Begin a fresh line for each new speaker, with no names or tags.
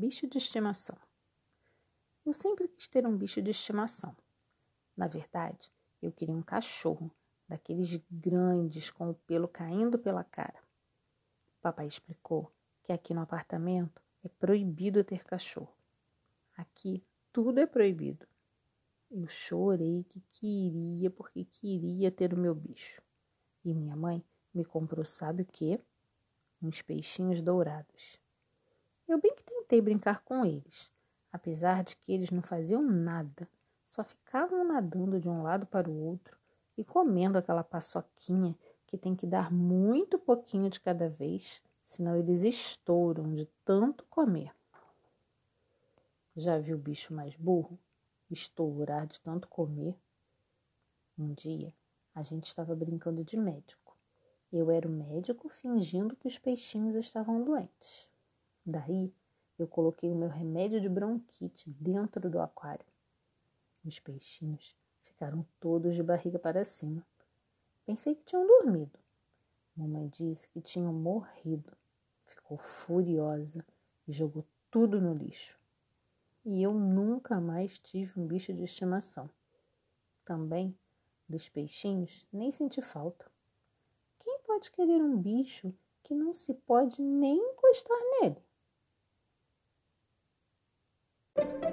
bicho de estimação. Eu sempre quis ter um bicho de estimação. Na verdade, eu queria um cachorro, daqueles grandes com o pelo caindo pela cara. Papai explicou que aqui no apartamento é proibido ter cachorro. Aqui tudo é proibido. Eu chorei que queria, porque queria ter o meu bicho. E minha mãe me comprou, sabe o quê? Uns peixinhos dourados. Eu bem que tentei brincar com eles, apesar de que eles não faziam nada, só ficavam nadando de um lado para o outro e comendo aquela paçoquinha que tem que dar muito pouquinho de cada vez, senão eles estouram de tanto comer. Já viu o bicho mais burro estourar de tanto comer? Um dia a gente estava brincando de médico. Eu era o médico fingindo que os peixinhos estavam doentes. Daí eu coloquei o meu remédio de bronquite dentro do aquário. Os peixinhos ficaram todos de barriga para cima. Pensei que tinham dormido. Mamãe disse que tinham morrido. Ficou furiosa e jogou tudo no lixo e eu nunca mais tive um bicho de estimação. Também dos peixinhos nem senti falta. Quem pode querer um bicho que não se pode nem encostar nele? Thank you.